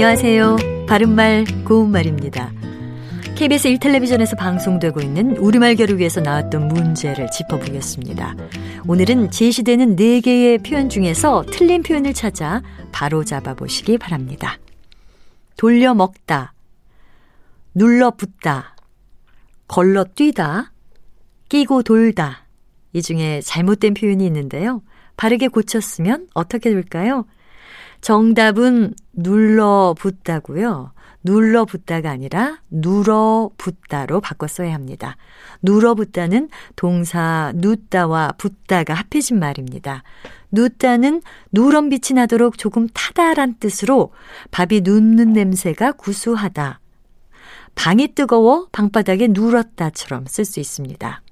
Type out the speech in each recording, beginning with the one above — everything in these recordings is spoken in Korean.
안녕하세요. 바른말 고운말입니다. KBS 1텔레비전에서 방송되고 있는 우리말 겨루기에서 나왔던 문제를 짚어보겠습니다. 오늘은 제시되는 4개의 표현 중에서 틀린 표현을 찾아 바로 잡아보시기 바랍니다. 돌려 먹다, 눌러 붙다, 걸러 뛰다, 끼고 돌다. 이 중에 잘못된 표현이 있는데요. 바르게 고쳤으면 어떻게 될까요? 정답은 눌러 붙다고요. 눌러 붙다가 아니라 눌어 붙다로 바꿔 써야 합니다. 눌어 붙다는 동사 눕다와 붙다가 합해진 말입니다. 눕다는 누런 빛이 나도록 조금 타다란 뜻으로 밥이 눕는 냄새가 구수하다. 방이 뜨거워 방바닥에 눌었다처럼 쓸 수 있습니다.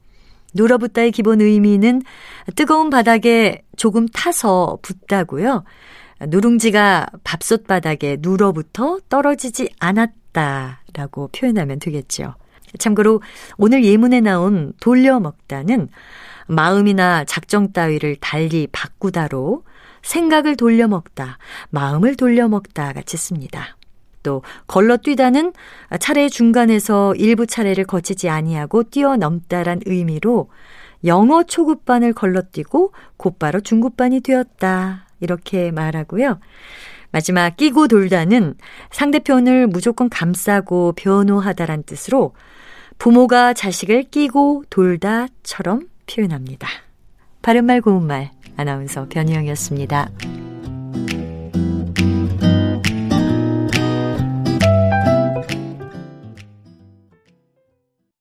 눌어붙다의 기본 의미는 뜨거운 바닥에 조금 타서 붙다고요. 누룽지가 밥솥 바닥에 눌어붙어 떨어지지 않았다라고 표현하면 되겠죠. 참고로 오늘 예문에 나온 돌려 먹다는 마음이나 작정 따위를 달리 바꾸다로 생각을 돌려 먹다, 마음을 돌려 먹다 같이 씁니다. 또 걸러뛰다는 차례 중간에서 일부 차례를 거치지 아니하고 뛰어넘다란 의미로 영어 초급반을 걸러뛰고 곧바로 중급반이 되었다. 이렇게 말하고요. 마지막 끼고 돌다는 상대편을 무조건 감싸고 변호하다란 뜻으로 부모가 자식을 끼고 돌다처럼 표현합니다. 바른말 고운말 아나운서 변희영이었습니다.